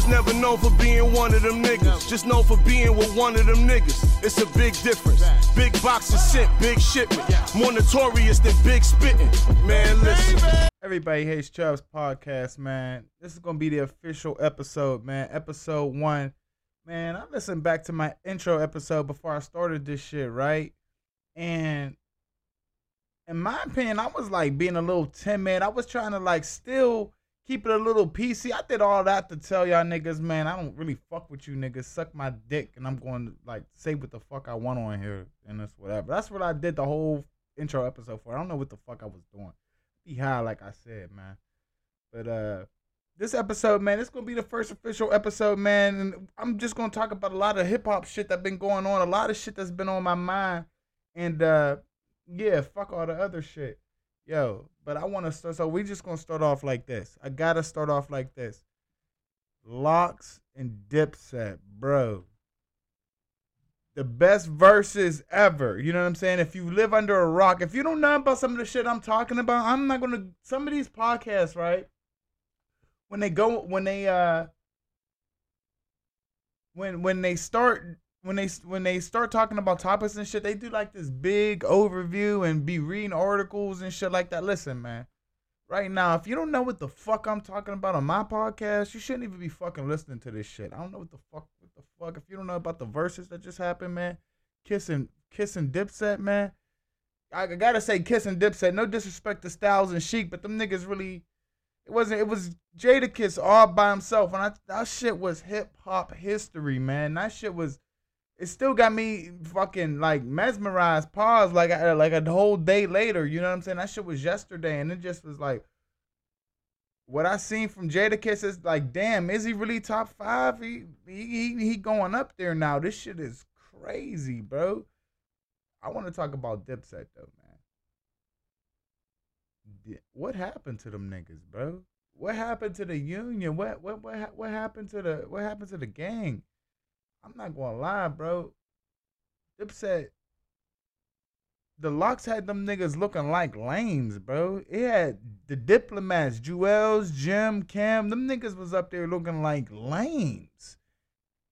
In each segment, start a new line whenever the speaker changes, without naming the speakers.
was never known for being one of them niggas. Just known for being with one of them niggas. It's a big difference. Big boxes sent, big shipment. More notorious than big spitting. Man, listen.
Everybody hates Chubbs podcast, man. This is gonna be the official episode, man. Episode one. Man, I listened back to my intro episode before I started this shit, right? And in my opinion, I was like being a little timid. I was trying to like still keep it a little PC. I did all that to tell y'all niggas, man, I don't really fuck with you niggas. Suck my dick, and I'm going to like say what the fuck I want on here and this whatever. That's what I did the whole intro episode for. I don't know what the fuck I was doing. Be high, like I said, man. But uh, this episode, man, it's gonna be the first official episode, man, and I'm just gonna talk about a lot of hip hop shit that's been going on, a lot of shit that's been on my mind, and uh, yeah, fuck all the other shit. Yo, but I want to start. So we just gonna start off like this. I gotta start off like this. LOX and Dipset, bro. The best Verzuz ever. You know what I'm saying? If you live under a rock, if you don't know about some of the shit I'm talking about, I'm not gonna. Some of these podcasts, right? When they go, when they uh, when when they start when they when they start talking about topics and shit, they do like this big overview and be reading articles and shit like that. Listen, man. Right now, if you don't know what the fuck I'm talking about on my podcast, you shouldn't even be fucking listening to this shit. I don't know what the fuck what the fuck. If you don't know about the Verzuz that just happened, man, kissing kissing Dipset, man. I gotta say kissing Dipset. No disrespect to Styles and Sheek, but them niggas really it wasn't. It was Jada Jadakiss all by himself, and I, that shit was hip hop history, man. That shit was it still got me fucking like mesmerized, paused like a, like a whole day later. You know what I'm saying? That shit was yesterday, and it just was like what I seen from Jadakiss is like, damn, is he really top five? He he he going up there now. This shit is crazy, bro. I want to talk about Dipset though, man. What happened to them niggas, bro? What happened to the union? What what what what happened to the what happened to the gang? I'm not gonna lie, bro. Dipset, the LOX had them niggas looking like lames, bro. It had the diplomats, Juelz, Jim, Cam, them niggas was up there looking like lames.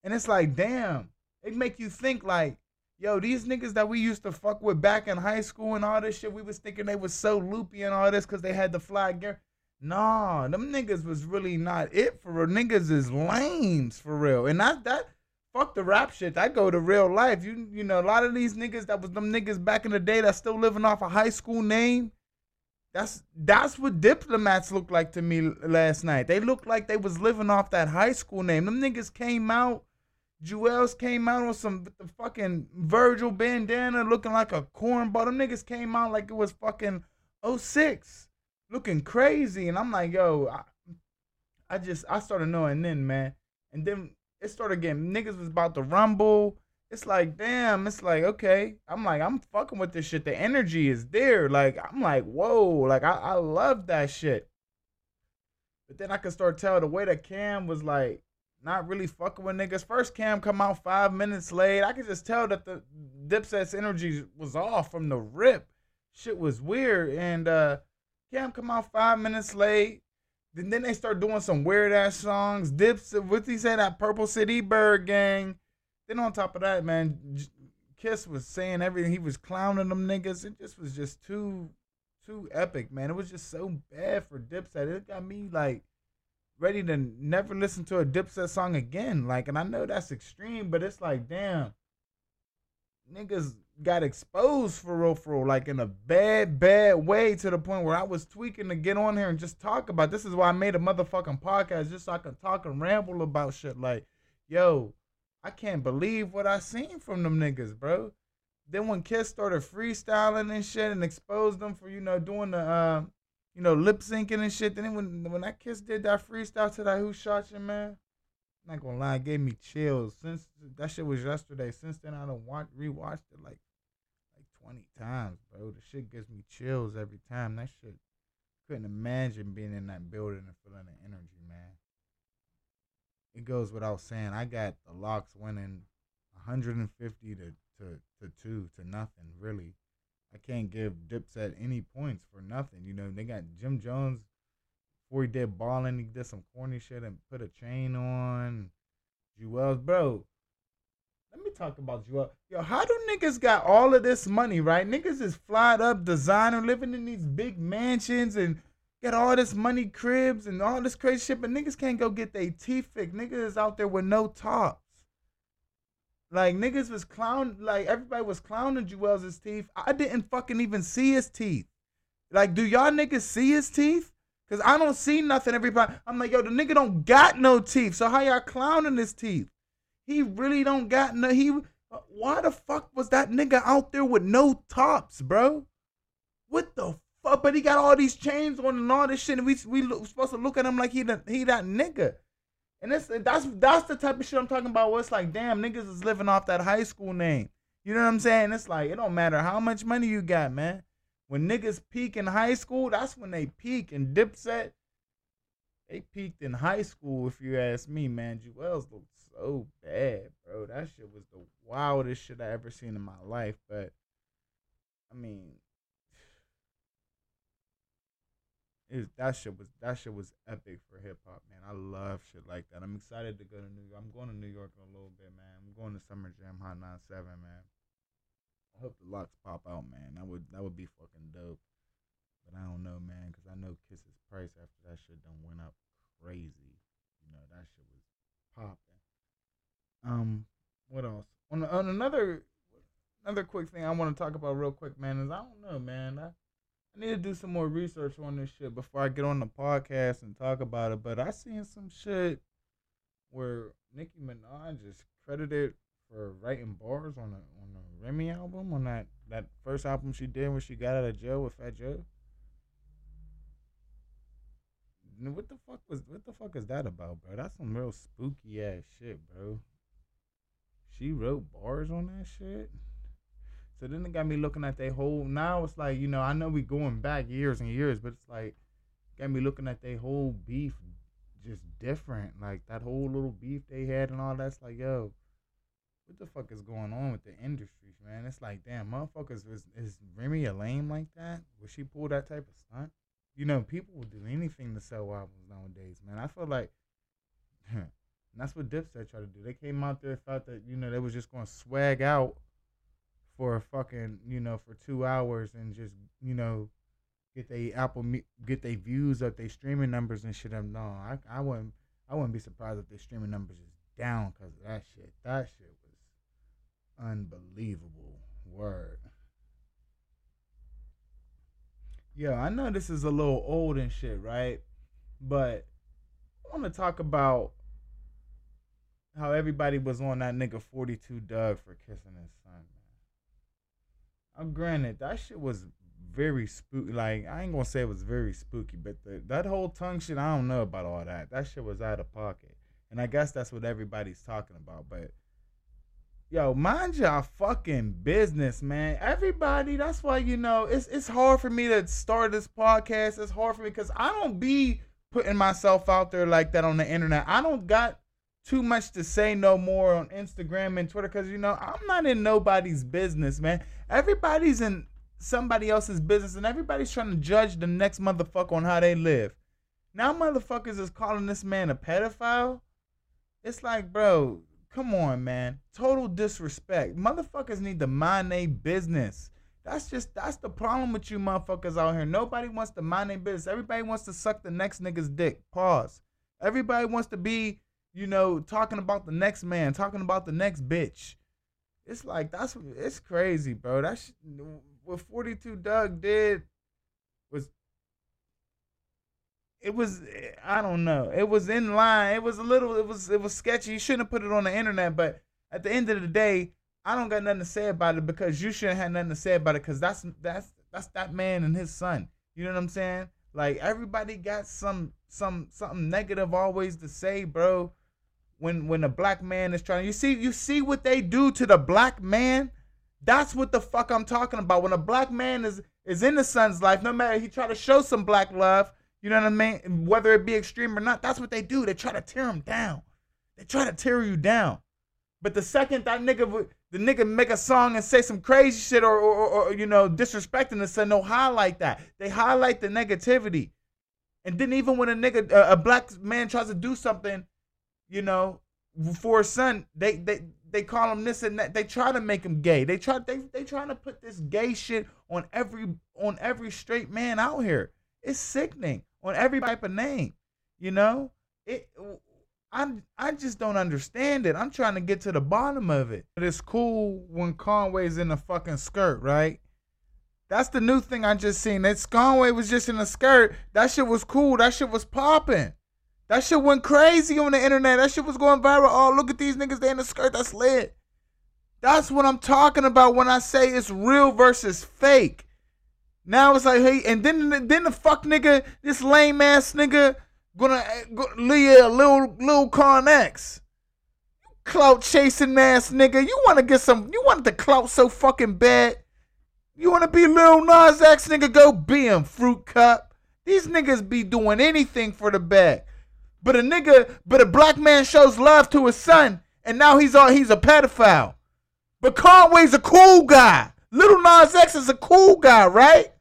And it's like, damn, it make you think like, yo, these niggas that we used to fuck with back in high school and all this shit, we was thinking they was so loopy and all this because they had the fly gear. Nah, them niggas was really not it for real. Niggas is lames for real. And that that fuck the rap shit. I go to real life. You you know, a lot of these niggas that was them niggas back in the day that still living off a high school name. That's that's what diplomats looked like to me last night. They looked like they was living off that high school name. Them niggas came out. Juelz came out on some the fucking Virgil bandana looking like a cornball. Them niggas came out like it was fucking 06 looking crazy. And I'm like, yo, I, I just I started knowing then, man. And then it started getting niggas was about to rumble. It's like, damn, it's like, okay. I'm like, I'm fucking with this shit. The energy is there. Like, I'm like, whoa, like I, I love that shit. But then I could start tell the way that Cam was like not really fucking with niggas. First Cam come out five minutes late. I could just tell that the Dipset's energy was off from the rip. Shit was weird. And uh Cam come out five minutes late. Then, then they start doing some weird ass songs. Dips, what he say? That Purple City Byrd Gang. Then on top of that, man, Kiss was saying everything. He was clowning them niggas. It just was just too, too epic, man. It was just so bad for Dipset. It got me like ready to never listen to a Dipset song again. Like, and I know that's extreme, but it's like, damn, niggas got exposed for real, for real, like in a bad, bad way to the point where I was tweaking to get on here and just talk about. This is why I made a motherfucking podcast just so I can talk and ramble about shit. Like, yo, I can't believe what I seen from them niggas, bro. Then when Kiss started freestyling and shit and exposed them for you know doing the uh, you know lip syncing and shit. Then when when that Kiss did that freestyle to that Who Shot You Man, I'm not gonna lie, it gave me chills. Since that shit was yesterday, since then I don't watch rewatched it like 20 times, bro. The shit gives me chills every time. That shit couldn't imagine being in that building and feeling the energy, man. It goes without saying. I got the LOX winning 150 to, to, to two to nothing, really. I can't give Dipset any points for nothing. You know, they got Jim Jones before he did balling, he did some corny shit and put a chain on. Juelz, bro. Let me talk about Juelz. Yo, how do niggas got all of this money, right? Niggas is flyed up, designer, living in these big mansions and get all this money, cribs and all this crazy shit, but niggas can't go get their teeth fixed. Niggas is out there with no tops. Like niggas was clown, like everybody was clowning Juelz's teeth. I didn't fucking even see his teeth. Like, do y'all niggas see his teeth? Cause I don't see nothing. Everybody, I'm like, yo, the nigga don't got no teeth. So how y'all clowning his teeth? He really don't got no. He, why the fuck was that nigga out there with no tops, bro? What the fuck? But he got all these chains on and all this shit, and we we look, supposed to look at him like he the, he that nigga. And that's that's that's the type of shit I'm talking about. Where it's like, damn, niggas is living off that high school name. You know what I'm saying? It's like it don't matter how much money you got, man. When niggas peak in high school, that's when they peak. And Dipset, they peaked in high school, if you ask me, man. Juelz looked so bad, bro. That shit was the wildest shit I ever seen in my life. But I mean, it, that shit was that shit was epic for hip hop, man. I love shit like that. I'm excited to go to New York. I'm going to New York in a little bit, man. I'm going to Summer Jam Hot 97, man. I hope the LOX pop out, man. That would that would be fucking dope. But I don't know, man, because I know Kiss's price after that shit done went up crazy. You know that shit was popping. Um, what else? On, on another another quick thing I want to talk about real quick, man, is I don't know, man. I I need to do some more research on this shit before I get on the podcast and talk about it. But I seen some shit where Nicki Minaj is credited for writing bars on a on a Remy album on that that first album she did when she got out of jail with Fat Joe. What the fuck was what the fuck is that about, bro? That's some real spooky ass shit, bro. She wrote bars on that shit. So then it got me looking at their whole. Now it's like you know I know we going back years and years, but it's like got me looking at their whole beef just different. Like that whole little beef they had and all that's like yo, what the fuck is going on with the industry, man? It's like damn, motherfuckers is is Remy a lame like that? Would she pull that type of stunt? You know, people will do anything to sell albums nowadays, man. I feel like. that's what Dipset tried to do. They came out there, thought that you know they was just gonna swag out for a fucking you know for two hours and just you know get they Apple get their views up, their streaming numbers and shit. I'm no, I I wouldn't I wouldn't be surprised if their streaming numbers is down because of that shit. That shit was unbelievable. Word. Yeah, I know this is a little old and shit, right? But I want to talk about how everybody was on that nigga 42 Dugg for kissing his son. I'm granted that shit was very spooky. Like I ain't gonna say it was very spooky, but the, that whole tongue shit, I don't know about all that. That shit was out of pocket, and I guess that's what everybody's talking about. But yo, mind your fucking business, man. Everybody, that's why you know it's it's hard for me to start this podcast. It's hard for me because I don't be putting myself out there like that on the internet. I don't got too much to say no more on Instagram and Twitter because you know I'm not in nobody's business, man. Everybody's in somebody else's business and everybody's trying to judge the next motherfucker on how they live. Now motherfuckers is calling this man a pedophile. It's like, bro, come on, man. Total disrespect. Motherfuckers need to mind their business. That's just that's the problem with you motherfuckers out here. Nobody wants to mind their business. Everybody wants to suck the next nigga's dick. Pause. Everybody wants to be you know, talking about the next man, talking about the next bitch. It's like that's it's crazy, bro. That's what 42 Dugg did was it was I don't know. It was in line. It was a little it was it was sketchy. You shouldn't have put it on the internet, but at the end of the day, I don't got nothing to say about it because you shouldn't have nothing to say about it because that's that's that's that man and his son. You know what I'm saying? Like everybody got some some something negative always to say, bro when when a black man is trying you see you see what they do to the black man? That's what the fuck i'm talking about. When a black man is is in the son's life no matter he try to show some black love you know what i mean? Whether it be extreme or not that's what they do. They try to tear him down. They try to tear you down. But the second that nigga the nigga make a song and say some crazy shit or, or, or you know disrespecting the son no highlight that. They highlight the negativity. And then even when a nigga, a, a black man tries to do something, you know, for a son, they they they call him this and that. They try to make him gay. They try they they trying to put this gay shit on every on every straight man out here. It's sickening on every type of name. You know, it. I I just don't understand it. I'm trying to get to the bottom of it. But It's cool when Conway's in a fucking skirt, right? That's the new thing I just seen. That Conway was just in a skirt. That shit was cool. That shit was popping. That shit went crazy on the internet. That shit was going viral. Oh, look at these niggas. They in the skirt. That's lit. That's what I'm talking about when I say it's real versus fake. Now it's like, hey, and then then the fuck nigga, this lame ass nigga gonna go, Leah little little Connex. Clout chasing ass nigga. You wanna get some you want the clout so fucking bad. You wanna be Lil Nas X nigga, go be him, fruit cup. These niggas be doing anything for the bag. But a nigga, but a black man shows love to his son, and now he's all he's a pedophile. But Conway's a cool guy. Little Nas X is a cool guy, right?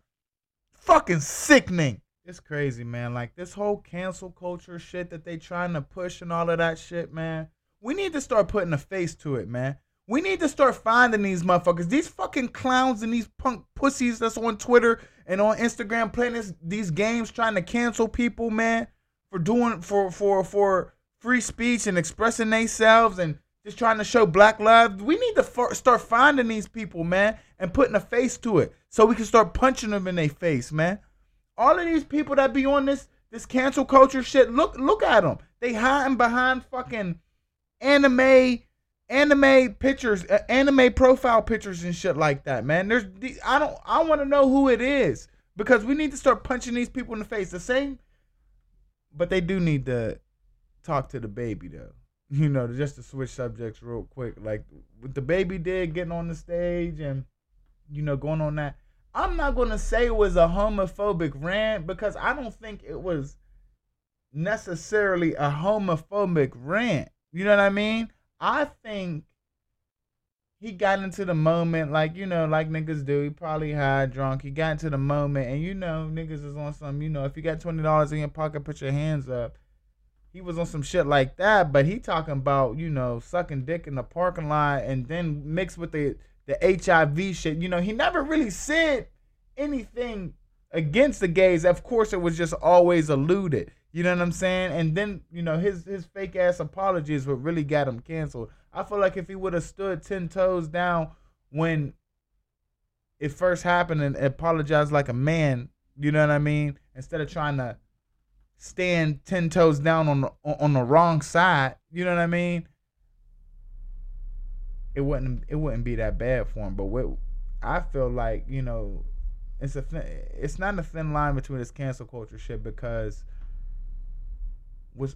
Fucking sickening. It's crazy, man. Like this whole cancel culture shit that they trying to push and all of that shit, man. We need to start putting a face to it, man. We need to start finding these motherfuckers, these fucking clowns and these punk pussies that's on Twitter and on Instagram playing this, these games trying to cancel people, man, for doing for for for free speech and expressing themselves and just trying to show black love. We need to f- start finding these people, man, and putting a face to it so we can start punching them in their face, man all of these people that be on this this cancel culture shit, look look at them. They hiding behind fucking anime anime pictures, uh, anime profile pictures and shit like that, man. There's I don't I want to know who it is because we need to start punching these people in the face. The same but they do need to talk to DaBaby though. You know, just to switch subjects real quick. Like what DaBaby did getting on the stage and you know going on that I'm not gonna say it was a homophobic rant because I don't think it was necessarily a homophobic rant. You know what I mean? I think he got into the moment like you know, like niggas do. He probably had drunk. He got into the moment, and you know, niggas is on some. You know, if you got twenty dollars in your pocket, put your hands up. He was on some shit like that, but he talking about you know sucking dick in the parking lot, and then mixed with the the HIV shit. You know, he never really said anything against the gays. Of course, it was just always alluded. You know what I'm saying? And then, you know, his his fake ass apologies what really got him canceled. I feel like if he would have stood ten toes down when it first happened and apologized like a man, you know what I mean? Instead of trying to stand ten toes down on the, on the wrong side, you know what I mean? it wouldn't it wouldn't be that bad for him. But what I feel like, you know, it's a thin, it's not a thin line between this cancel culture shit because was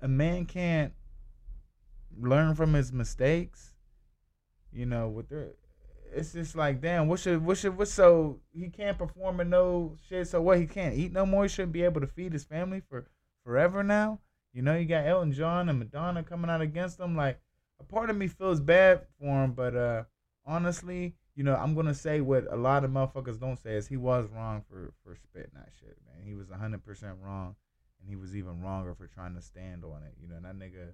a man can't learn from his mistakes. You know, with their it's just like damn, what should what should what so he can't perform in no shit, so what he can't eat no more, he shouldn't be able to feed his family for forever now. You know, you got Elton John and Madonna coming out against him like a part of me feels bad for him, but uh, honestly, you know, I'm gonna say what a lot of motherfuckers don't say is he was wrong for for spitting that shit, man. He was hundred percent wrong, and he was even wronger for trying to stand on it. You know, and that nigga,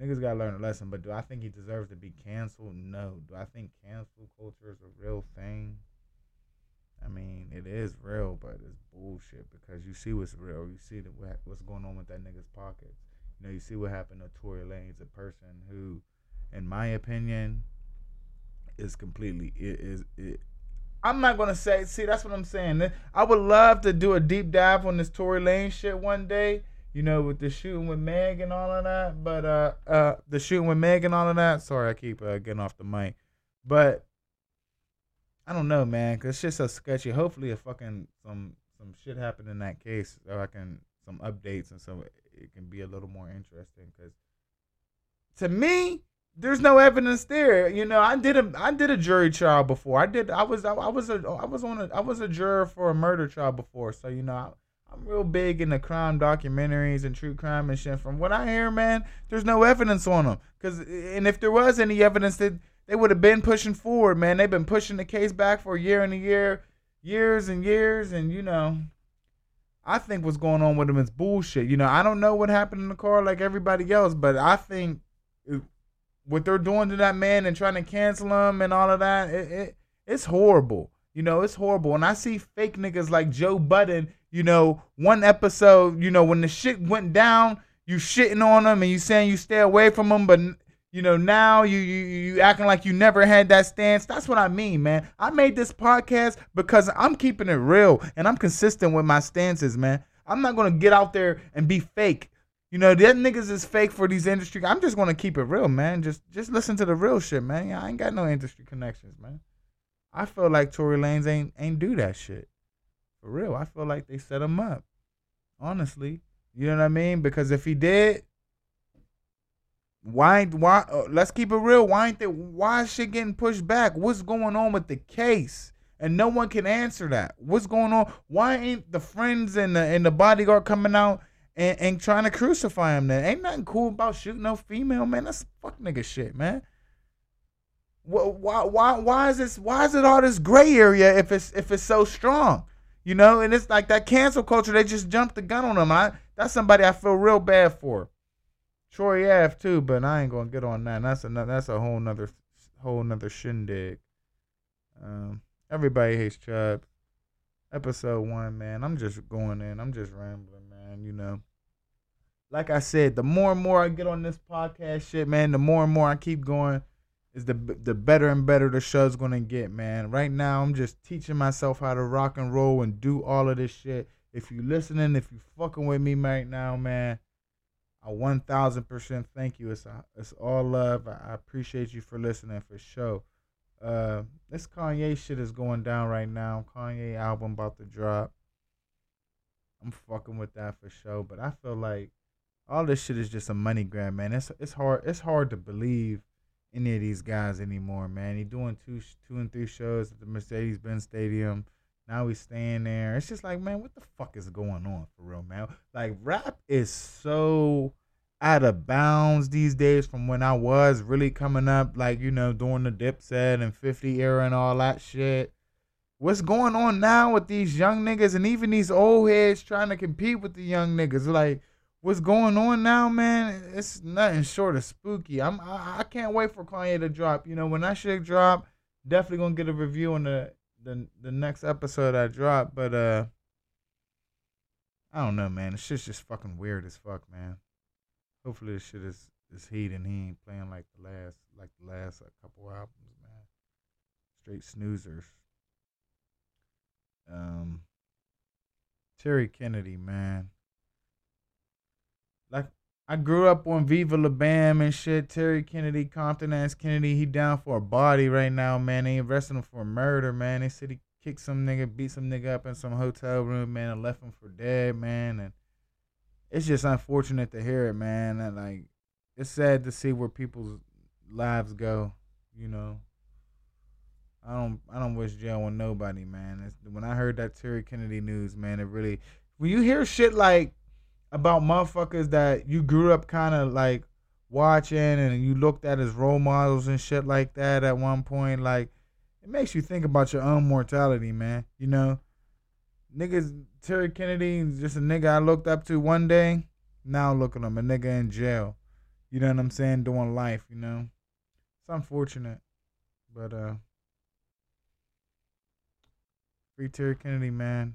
niggas gotta learn a lesson. But do I think he deserves to be canceled? No. Do I think cancel culture is a real thing? I mean, it is real, but it's bullshit because you see what's real. You see the, what's going on with that nigga's pockets. You know, you see what happened to Tory Lanez, a person who, in my opinion, is completely it is it. I'm not gonna say. See, that's what I'm saying. I would love to do a deep dive on this Tory Lane shit one day. You know, with the shooting with Meg and all of that. But uh, uh, the shooting with Meg and all of that. Sorry, I keep uh, getting off the mic. But I don't know, man, cause it's just so sketchy. Hopefully, a fucking some some shit happened in that case, so I can some updates and so it can be a little more interesting because to me there's no evidence there you know i did a i did a jury trial before i did i was i, I was a i was on a i was a juror for a murder trial before so you know I, I'm real big in the crime documentaries and true crime and shit. From what I hear, man, there's no evidence on them. Cause and if there was any evidence, that they would have been pushing forward, man. They've been pushing the case back for a year and a year, years and years, and you know, I think what's going on with them is bullshit. You know, I don't know what happened in the car like everybody else, but I think what they're doing to that man and trying to cancel him and all of that, it, it it's horrible. You know, it's horrible. And I see fake niggas like Joe Budden, you know, one episode, you know, when the shit went down, you shitting on him and you saying you stay away from him, but you know, now you, you you acting like you never had that stance. That's what I mean, man. I made this podcast because I'm keeping it real and I'm consistent with my stances, man. I'm not gonna get out there and be fake. You know, that niggas is fake for these industry. I'm just gonna keep it real, man. Just just listen to the real shit, man. I ain't got no industry connections, man. I feel like Tory Lanez ain't ain't do that shit. For real. I feel like they set him up. Honestly. You know what I mean? Because if he did, why why uh, let's keep it real. Why ain't they why is shit getting pushed back? What's going on with the case? And no one can answer that. What's going on? Why ain't the friends and the and the bodyguard coming out and, and trying to crucify him then? Ain't nothing cool about shooting no female, man. That's fuck nigga shit, man. Why why why is this why is it all this gray area if it's if it's so strong? You know and it's like that cancel culture they just jumped the gun on them I, that's somebody i feel real bad for. Troy ave too but i ain't gonna get on that. That's another that's a whole nother whole nother shindig. Um everybody hates chubb. Episode one man. I'm just going in. I'm just rambling man you know like i said the more and more i get on this podcast shit man the more and more i keep going is the the better and better the show's gonna get, man. Right now, I'm just teaching myself how to rock and roll and do all of this shit. If you listening, if you fucking with me right now, man, I one thousand percent thank you. It's a, it's all love. I, I appreciate you for listening for sure. Uh, this Kanye shit is going down right now. Kanye album about to drop. I'm fucking with that for sure. But I feel like all this shit is just a money grab, man. It's it's hard it's hard to believe any of these guys anymore, man. He doing two two and three shows at the Mercedes Benz Stadium. Now he's staying there. It's just like, man, what the fuck is going on for real, man? Like rap is so out of bounds these days from when I was really coming up, like, you know, doing the Dipset and 50 era and all that shit. What's going on now with these young niggas and even these old heads trying to compete with the young niggas? Like, what's going on now, man, it's nothing short of spooky. I'm I, I, can't wait for Kanye to drop. You know, when that shit drop, definitely gonna get a review on the the the next episode I drop. But uh, I don't know, man. This shit's just fucking weird as fuck, man. Hopefully this shit is is heat and he ain't playing like the last like the last uh, couple albums, man. Straight snoozers. Um, Terry Kennedy, man like I grew up on Viva La Bam and shit. Terry Kennedy, Compton ass Kennedy, he down for a body right now, man. They arrested him for murder, man. They said he kicked some nigga, beat some nigga up in some hotel room, man, and left him for dead, man. And it's just unfortunate to hear it, man. And like, it's sad to see where people's lives go, you know. I don't, I don't wish jail on nobody, man. It's, when I heard that Terry Kennedy news, man, it really, when you hear shit like about motherfuckers that you grew up kind of like watching and you looked at as role models and shit like that at one point, like it makes you think about your own mortality, man. You know, niggas, Terry Kennedy just a nigga I looked up to one day. Now look at him, a nigga in jail. You know what I'm saying? Doing life, you know. It's unfortunate, but uh, free Terry Kennedy, man.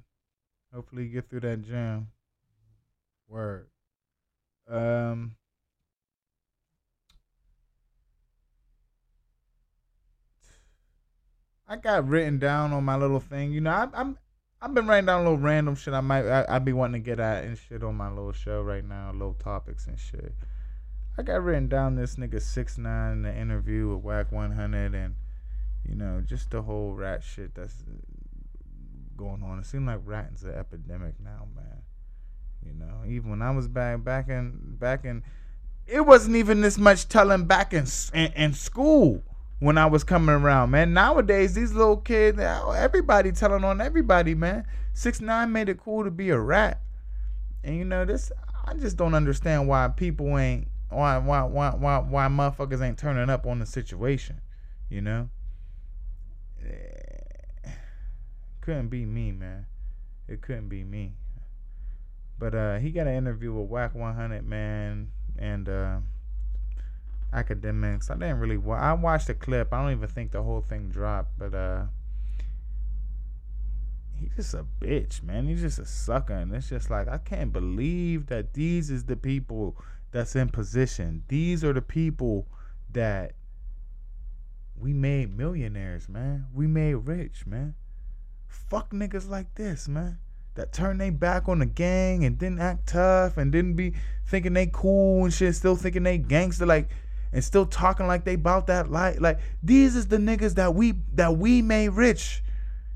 Hopefully, get through that jam. Word. Um. I got written down on my little thing. You know, I, I'm I've been writing down a little random shit. I might I, I be wanting to get at and shit on my little show right now, little topics and shit. I got written down this nigga six nine in the interview with Wack 100 and you know just the whole rat shit that's going on. It seems like ratting's an epidemic now, man. You know, even when I was back back in back in, it wasn't even this much telling back in in, in school when I was coming around, man. Nowadays, these little kids, everybody telling on everybody, man. Six nine made it cool to be a rat, and you know this. I just don't understand why people ain't why why why why why motherfuckers ain't turning up on the situation, you know. Couldn't be me, man. It couldn't be me. But uh, he got an interview with Wack 100 man and uh, Akademiks. I didn't really. Wa- I watched the clip. I don't even think the whole thing dropped, but uh, he's just a bitch, man. He's just a sucker, and it's just like I can't believe that these is the people that's in position. These are the people that we made millionaires, man. We made rich, man. Fuck niggas like this, man. That turn they back on the gang and didn't act tough and didn't be thinking they cool and shit, still thinking they gangster like and still talking like they bout that light. Like these is the niggas that we that we made rich.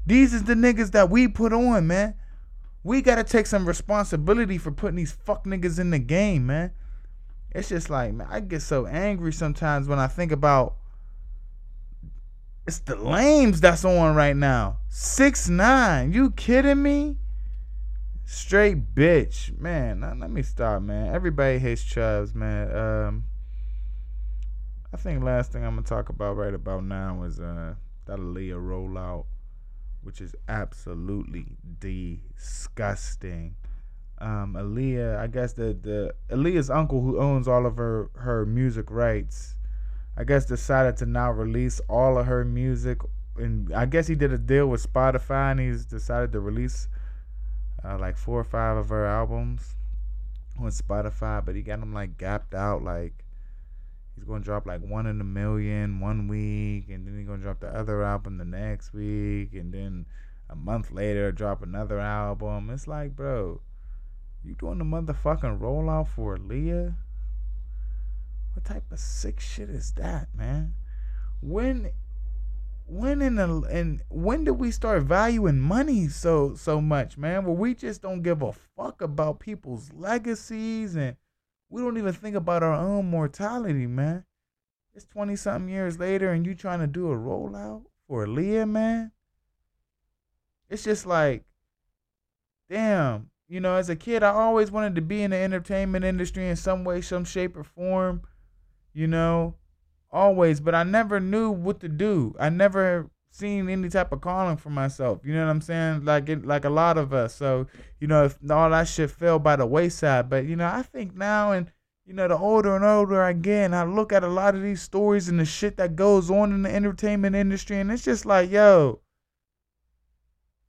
These is the niggas that we put on, man. We gotta take some responsibility for putting these fuck niggas in the game, man. It's just like, man, I get so angry sometimes when I think about it's the lames that's on right now. Six nine. You kidding me? Straight bitch, man. Let me stop, man. Everybody hates Chubbs, man. Um, I think last thing I'm gonna talk about right about now is uh that Aaliyah rollout, which is absolutely disgusting. Um, Aaliyah, I guess the the Aaliyah's uncle who owns all of her her music rights, I guess decided to now release all of her music, and I guess he did a deal with Spotify, and he's decided to release uh, like four or five of her albums on Spotify, but he got them like gapped out. Like he's gonna drop like one in a million one week, and then he's gonna drop the other album the next week, and then a month later drop another album. It's like, bro, you doing the motherfucking rollout for Aaliyah? What type of sick shit is that, man? When when in the and when did we start valuing money so so much, man? Where we just don't give a fuck about people's legacies and we don't even think about our own mortality, man. It's twenty something years later and you trying to do a rollout for Aaliyah, man. It's just like, damn. You know, as a kid, I always wanted to be in the entertainment industry in some way, some shape, or form. You know, always, but I never knew what to do. I never seen any type of calling for myself. You know what I'm saying? Like it, like a lot of us. So you know, if all that shit fell by the wayside. But you know, I think now and you know, the older and older I get, and I look at a lot of these stories and the shit that goes on in the entertainment industry, and it's just like, yo,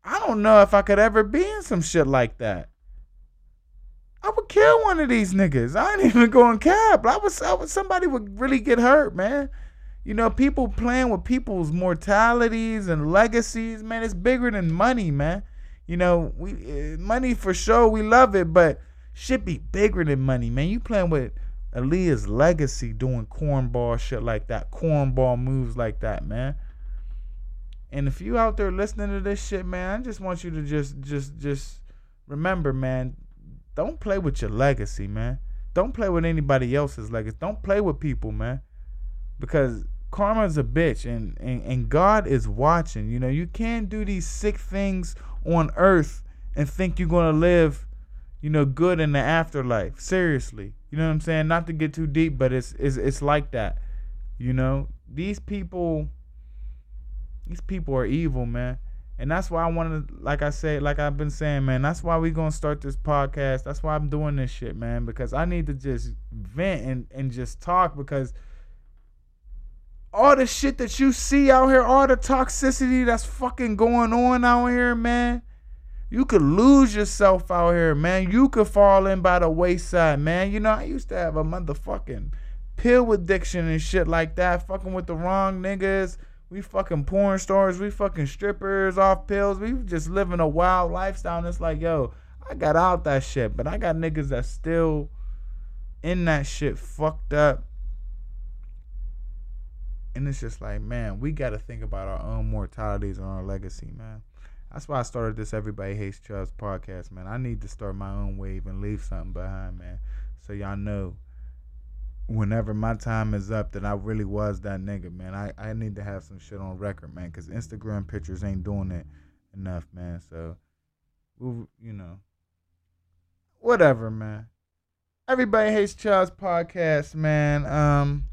I don't know if I could ever be in some shit like that. I would kill one of these niggas. I ain't even going cap. I was, I was somebody would really get hurt, man. You know, people playing with people's mortalities and legacies, man. It's bigger than money, man. You know, we uh, money for sure. We love it, but should be bigger than money, man. You playing with Aaliyah's legacy, doing cornball shit like that, cornball moves like that, man. And if you out there listening to this shit, man, I just want you to just, just, just remember, man don't play with your legacy, man. Don't play with anybody else's legacy. Don't play with people, man. Because karma is a bitch and, and, and God is watching. You know, you can't do these sick things on earth and think you're gonna live, you know, good in the afterlife. Seriously. You know what I'm saying? Not to get too deep, but it's it's it's like that. You know? These people these people are evil, man. And that's why I wanted, to, like I said, like I've been saying, man, that's why we going to start this podcast. That's why I'm doing this shit, man, because I need to just vent and, and just talk because all the shit that you see out here, all the toxicity that's fucking going on out here, man, you could lose yourself out here, man. You could fall in by the wayside, man. You know, I used to have a motherfucking pill addiction and shit like that, fucking with the wrong niggas we fucking porn stars, we fucking strippers off pills. We just living a wild lifestyle. And it's like, yo, I got out that shit, but I got niggas that still in that shit fucked up. And it's just like, man, we got to think about our own mortalities and our legacy, man. That's why I started this Everybody Hates Chubbs podcast, man. I need to start my own wave and leave something behind, man. So y'all know whenever my time is up that I really was that nigga, man. I, I need to have some shit on record, man, because Instagram pictures ain't doing it enough, man. So, you know, whatever, man. Everybody hates Chubbs podcast, man. Um,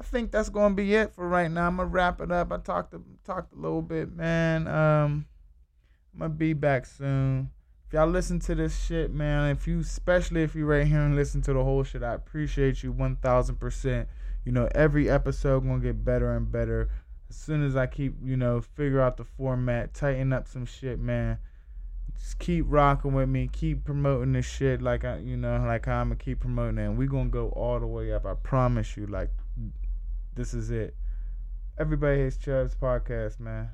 I think that's gonna be it for right now. I'm gonna wrap it up. I talked talked a little bit, man. Um, I'm gonna be back soon. If y'all listen to this shit, man, if you especially if you right here and listen to the whole shit, I appreciate you one thousand percent. You know, every episode gonna get better and better. As soon as I keep, you know, figure out the format, tighten up some shit, man. Just keep rocking with me, keep promoting this shit like I you know, like I'm gonna keep promoting it. And we gonna go all the way up. I promise you, like this is it. Everybody hates Chubbs podcast, man.